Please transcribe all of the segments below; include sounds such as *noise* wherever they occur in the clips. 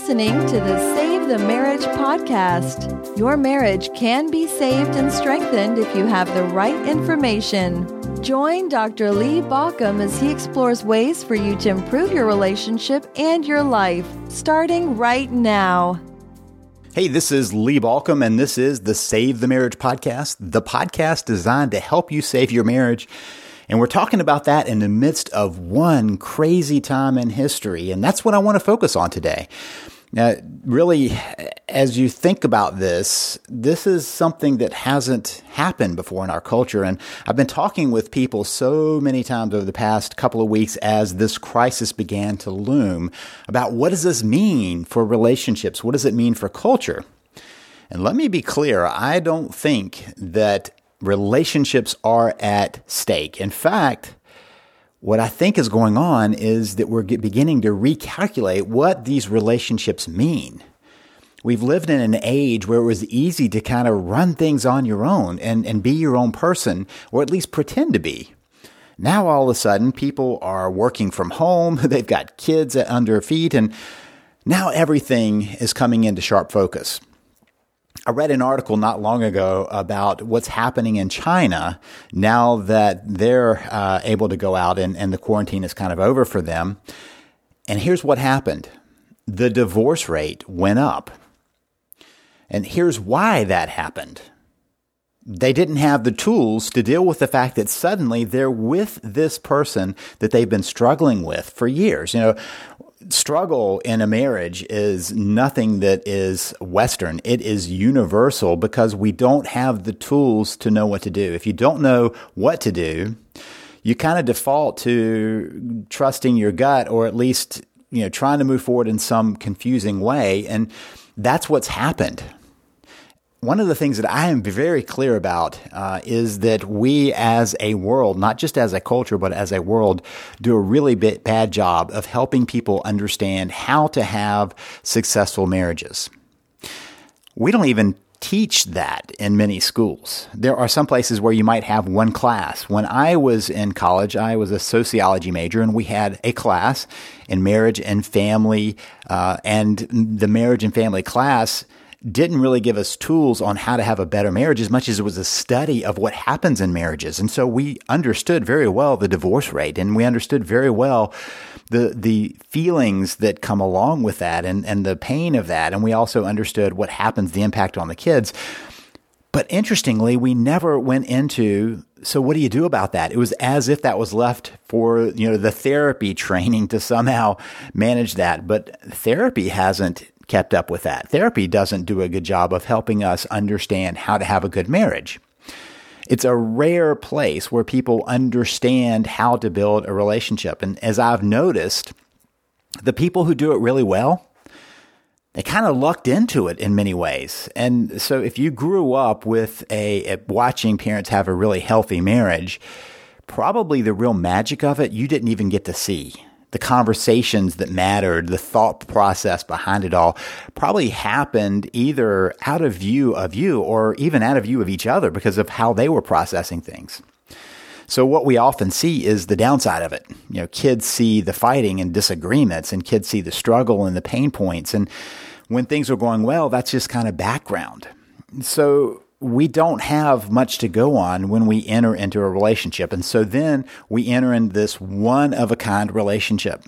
listening to the Save the Marriage podcast. Your marriage can be saved and strengthened if you have the right information. Join Dr. Lee Baucom as he explores ways for you to improve your relationship and your life, starting right now. Hey, this is Lee Baucom, and this is the Save the Marriage podcast, the podcast designed to help you save your marriage and we're talking about that in the midst of one crazy time in history. And that's what I want to focus on today. Now, really, as you think about this, this is something that hasn't happened before in our culture. And I've been talking with people so many times over the past couple of weeks as this crisis began to loom about what does this mean for relationships? What does it mean for culture? And let me be clear, I don't think that relationships are at stake. In fact, what I think is going on is that we're beginning to recalculate what these relationships mean. We've lived in an age where it was easy to kind of run things on your own and, and be your own person, or at least pretend to be. Now, all of a sudden, people are working from home, *laughs* they've got kids under feet, and now everything is coming into sharp focus. I read an article not long ago about what's happening in China now that they're uh, able to go out and, and the quarantine is kind of over for them. And here's what happened the divorce rate went up. And here's why that happened. They didn't have the tools to deal with the fact that suddenly they're with this person that they've been struggling with for years. You know, struggle in a marriage is nothing that is Western. It is universal because we don't have the tools to know what to do. If you don't know what to do, you kind of default to trusting your gut or at least, you know, trying to move forward in some confusing way. And that's what's happened one of the things that I am very clear about uh, is that we as a world, not just as a culture, but as a world, do a really bad job of helping people understand how to have successful marriages. We don't even teach that in many schools. There are some places where you might have one class. When I was in college, I was a sociology major, and we had a class in marriage and family, uh, and the marriage and family class didn't really give us tools on how to have a better marriage as much as it was a study of what happens in marriages. And so we understood very well the divorce rate and we understood very well the the feelings that come along with that and, and the pain of that. And we also understood what happens, the impact on the kids. But interestingly, we never went into so what do you do about that? It was as if that was left for, you know, the therapy training to somehow manage that. But therapy hasn't kept up with that. Therapy doesn't do a good job of helping us understand how to have a good marriage. It's a rare place where people understand how to build a relationship. And as I've noticed, the people who do it really well, they kind of lucked into it in many ways. And so if you grew up with a, watching parents have a really healthy marriage, probably the real magic of it you didn't even get to see the conversations that mattered, the thought process behind it all probably happened either out of view of you or even out of view of each other because of how they were processing things. So what we often see is the downside of it. You know, kids see the fighting and disagreements and kids see the struggle and the pain points. And when things are going well, that's just kind of background. So we don't have much to go on when we enter into a relationship. And so then we enter in this one of a kind relationship.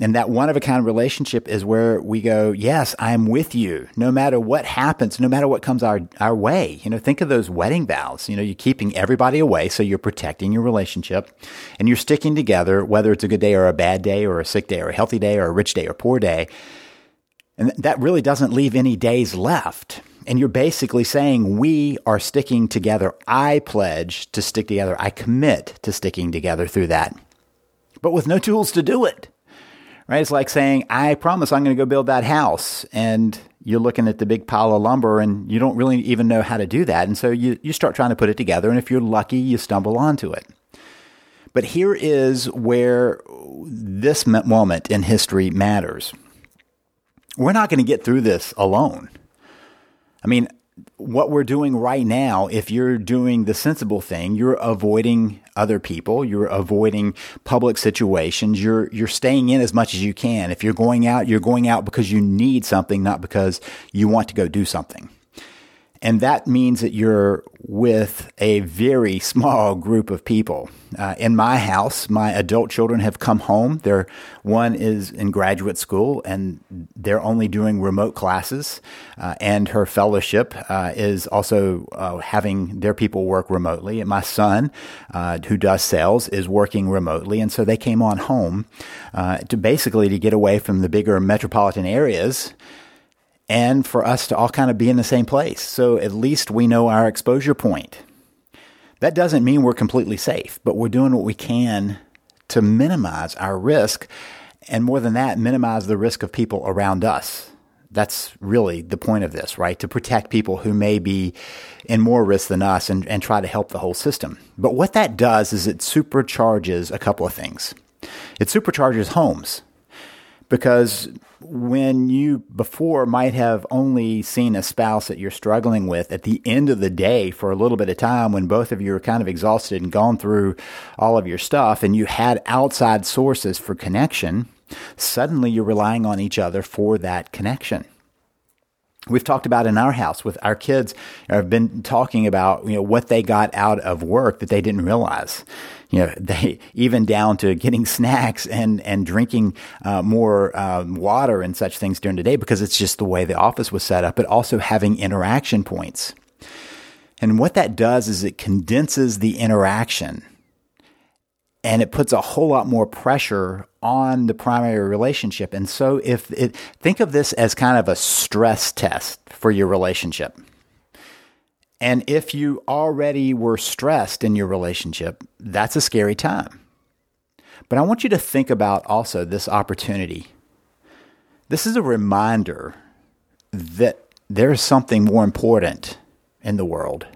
And that one of a kind relationship is where we go, yes, I'm with you no matter what happens, no matter what comes our, our way. You know, think of those wedding vows. You know, you're keeping everybody away. So you're protecting your relationship and you're sticking together, whether it's a good day or a bad day or a sick day or a healthy day or a rich day or poor day. And that really doesn't leave any days left. And you're basically saying, we are sticking together. I pledge to stick together. I commit to sticking together through that, but with no tools to do it. Right? It's like saying, I promise I'm going to go build that house. And you're looking at the big pile of lumber and you don't really even know how to do that. And so you, you start trying to put it together. And if you're lucky, you stumble onto it. But here is where this moment in history matters. We're not going to get through this alone. I mean, what we're doing right now, if you're doing the sensible thing, you're avoiding other people, you're avoiding public situations, you're you're staying in as much as you can. If you're going out, you're going out because you need something, not because you want to go do something. And that means that you're with a very small group of people. Uh, in my house, my adult children have come home. They're, one is in graduate school and they're only doing remote classes. Uh, and her fellowship uh, is also uh, having their people work remotely. And my son, uh, who does sales, is working remotely. And so they came on home uh, to basically to get away from the bigger metropolitan areas and for us to all kind of be in the same place. So at least we know our exposure point. That doesn't mean we're completely safe, but we're doing what we can to minimize our risk. And more than that, minimize the risk of people around us. That's really the point of this, right? To protect people who may be in more risk than us and, and try to help the whole system. But what that does is it supercharges a couple of things. It supercharges homes because when you before might have only seen a spouse that you're struggling with at the end of the day for a little bit of time when both of you are kind of exhausted and gone through all of your stuff and you had outside sources for connection, suddenly you're relying on each other for that connection. We've talked about in our house with our kids have been talking about you know what they got out of work that they didn't realize you know, *laughs* they even down to getting snacks and and drinking uh, more um, water and such things during the day because it's just the way the office was set up. But also having interaction points, and what that does is it condenses the interaction, and it puts a whole lot more pressure on the primary relationship. And so, if it think of this as kind of a stress test for your relationship and if you already were stressed in your relationship, that's a scary time. But I want you to think about also this opportunity. This is a reminder that there's something more important in the world.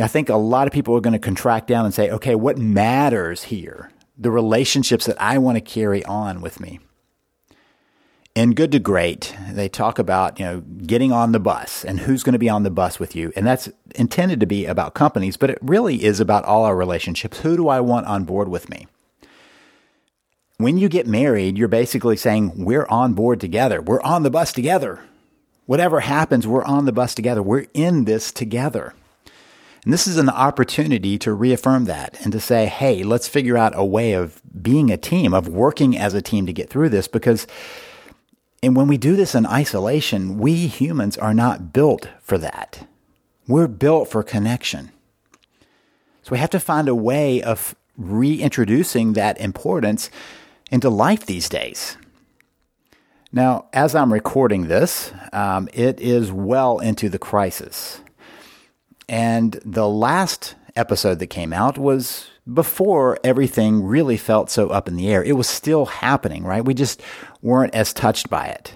I think a lot of people are going to contract down and say, okay, what matters here? The relationships that I want to carry on with me in Good to Great, they talk about, you know, getting on the bus and who's going to be on the bus with you. And that's intended to be about companies, but it really is about all our relationships. Who do I want on board with me? When you get married, you're basically saying, we're on board together. We're on the bus together. Whatever happens, we're on the bus together. We're in this together. And this is an opportunity to reaffirm that and to say, hey, let's figure out a way of being a team, of working as a team to get through this because and when we do this in isolation, we humans are not built for that. We're built for connection. So we have to find a way of reintroducing that importance into life these days. Now, as I'm recording this, um, it is well into the crisis. And the last episode that came out was before everything really felt so up in the air. It was still happening, right? We just weren't as touched by it.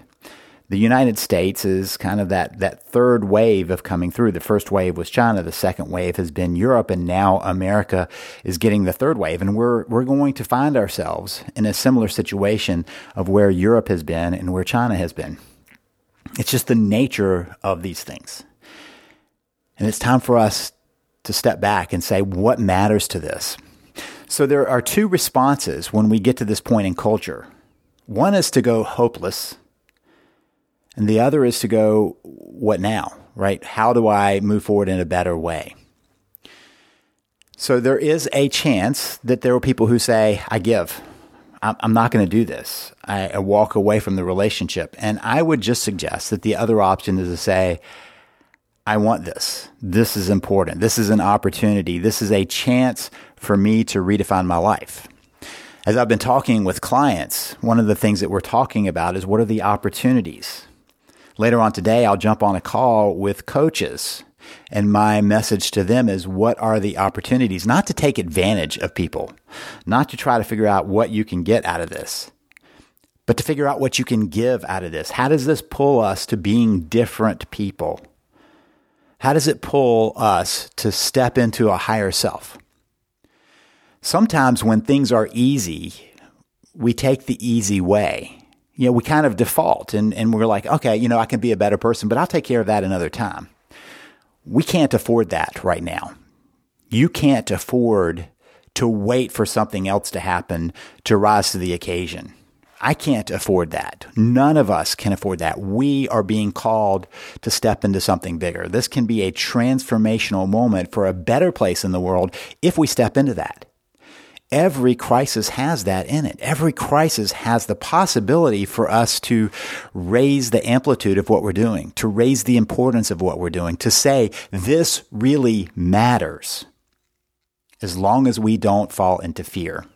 The United States is kind of that, that third wave of coming through. The first wave was China. The second wave has been Europe. And now America is getting the third wave. And we're, we're going to find ourselves in a similar situation of where Europe has been and where China has been. It's just the nature of these things. And it's time for us to step back and say, what matters to this? So there are two responses when we get to this point in culture. One is to go hopeless, and the other is to go, what now? Right? How do I move forward in a better way? So there is a chance that there are people who say, I give. I'm not going to do this. I walk away from the relationship. And I would just suggest that the other option is to say, I want this. This is important. This is an opportunity. This is a chance for me to redefine my life. As I've been talking with clients, one of the things that we're talking about is what are the opportunities? Later on today, I'll jump on a call with coaches. And my message to them is what are the opportunities? Not to take advantage of people, not to try to figure out what you can get out of this, but to figure out what you can give out of this. How does this pull us to being different people? How does it pull us to step into a higher self? Sometimes when things are easy, we take the easy way. you know, we kind of default and, and we're like, okay, you know, I can be a better person, but I'll take care of that another time. We can't afford that right now. You can't afford to wait for something else to happen to rise to the occasion. I can't afford that. None of us can afford that. We are being called to step into something bigger. This can be a transformational moment for a better place in the world if we step into that. Every crisis has that in it. Every crisis has the possibility for us to raise the amplitude of what we're doing, to raise the importance of what we're doing, to say, this really matters as long as we don't fall into fear.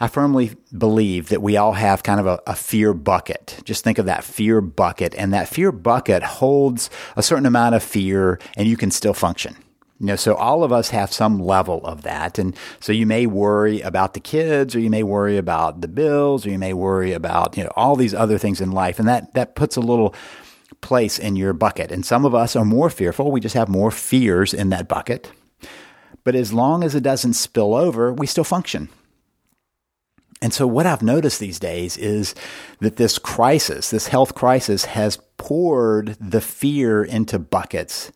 I firmly believe that we all have kind of a, a, fear bucket. Just think of that fear bucket, and that fear bucket holds a certain amount of fear, and you can still function. You know, so all of us have some level of that. And so you may worry about the kids, or you may worry about the bills, or you may worry about, you know, all these other things in life. And that, that puts a little place in your bucket. And some of us are more fearful. We just have more fears in that bucket. But as long as it doesn't spill over, we still function. And so, what I've noticed these days is that this crisis, this health crisis, has poured the fear into buckets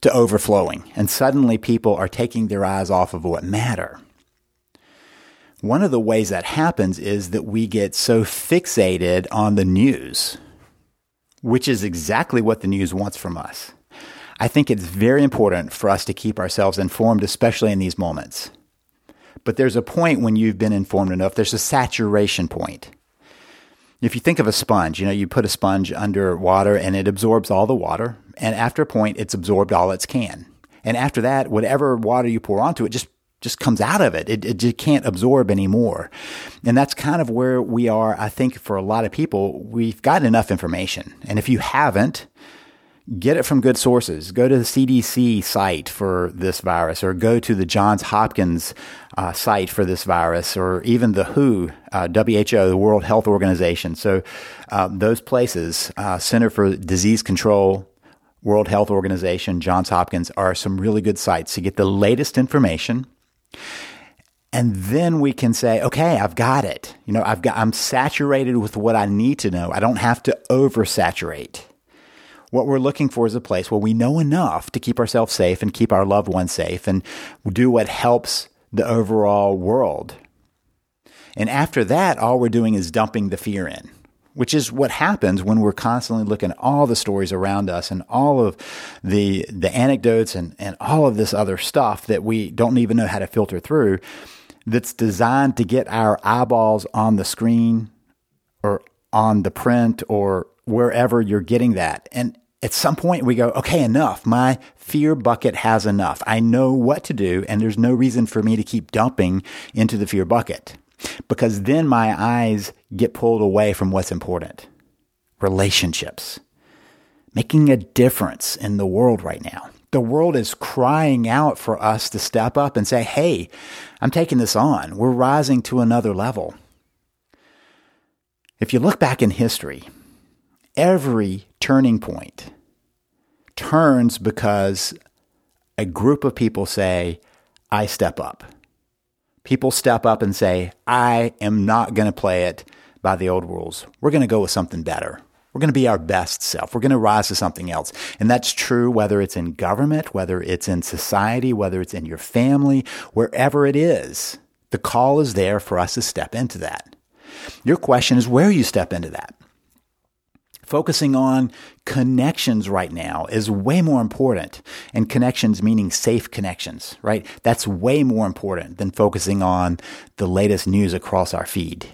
to overflowing. And suddenly, people are taking their eyes off of what matter. One of the ways that happens is that we get so fixated on the news, which is exactly what the news wants from us. I think it's very important for us to keep ourselves informed, especially in these moments. But there's a point when you've been informed enough, there's a saturation point. If you think of a sponge, you know, you put a sponge under water and it absorbs all the water. And after a point, it's absorbed all it can. And after that, whatever water you pour onto it just just comes out of it. It, it can't absorb anymore. And that's kind of where we are. I think for a lot of people, we've got enough information. And if you haven't, get it from good sources. Go to the CDC site for this virus, or go to the Johns Hopkins uh, site for this virus, or even the WHO, uh, WHO, the World Health Organization. So, uh, those places, uh, Center for Disease Control, World Health Organization, Johns Hopkins, are some really good sites to get the latest information. And then we can say, okay, I've got it. You know, I've got, I'm saturated with what I need to know. I don't have to oversaturate. What we're looking for is a place where we know enough to keep ourselves safe and keep our loved ones safe and do what helps the overall world. And after that, all we're doing is dumping the fear in, which is what happens when we're constantly looking at all the stories around us and all of the, the anecdotes and, and all of this other stuff that we don't even know how to filter through that's designed to get our eyeballs on the screen or on the print or wherever you're getting that. And at some point we go, okay, enough. My fear bucket has enough. I know what to do, and there's no reason for me to keep dumping into the fear bucket because then my eyes get pulled away from what's important relationships, making a difference in the world right now. The world is crying out for us to step up and say, hey, I'm taking this on. We're rising to another level. If you look back in history, every turning point turns because a group of people say, I step up. People step up and say, I am not going to play it by the old rules. We're going to go with something better. We're going to be our best self. We're going to rise to something else. And that's true whether it's in government, whether it's in society, whether it's in your family, wherever it is. The call is there for us to step into that. Your question is where you step into that focusing on connections right now is way more important. And connections meaning safe connections, right? That's way more important than focusing on the latest news across our feed.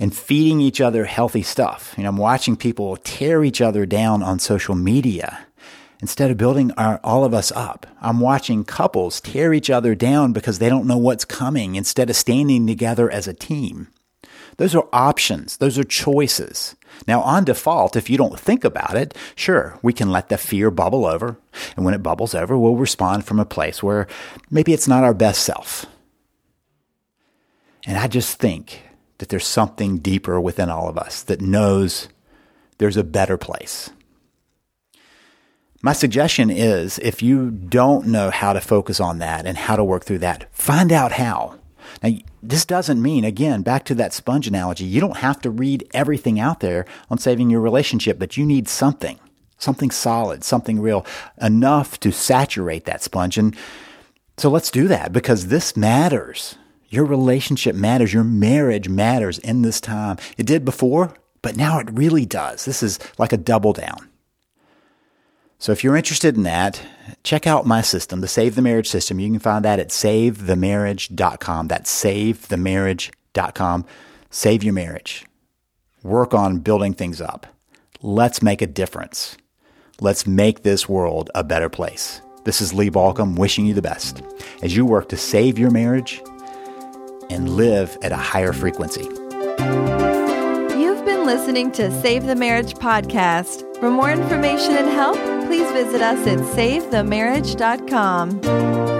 And feeding each other healthy stuff. You know, I'm watching people tear each other down on social media instead of building our, all of us up. I'm watching couples tear each other down because they don't know what's coming instead of standing together as a team. Those are options. Those are choices. Now, on default, if you don't think about it, sure, we can let the fear bubble over. And when it bubbles over, we'll respond from a place where maybe it's not our best self. And I just think that there's something deeper within all of us that knows there's a better place. My suggestion is if you don't know how to focus on that and how to work through that, find out how. Now, this doesn't mean, again, back to that sponge analogy, you don't have to read everything out there on saving your relationship, but you need something, something solid, something real, enough to saturate that sponge. And so let's do that because this matters. Your relationship matters. Your marriage matters in this time. It did before, but now it really does. This is like a double down. So if you're interested in that, check out my system, the Save the Marriage system. You can find that at savethemarriage.com. That's savethemarriage.com. Save your marriage. Work on building things up. Let's make a difference. Let's make this world a better place. This is Lee Baucom wishing you the best as you work to save your marriage and live at a higher frequency. You've been listening to Save the Marriage podcast. For more information and help, please visit us at savethemarriage.com.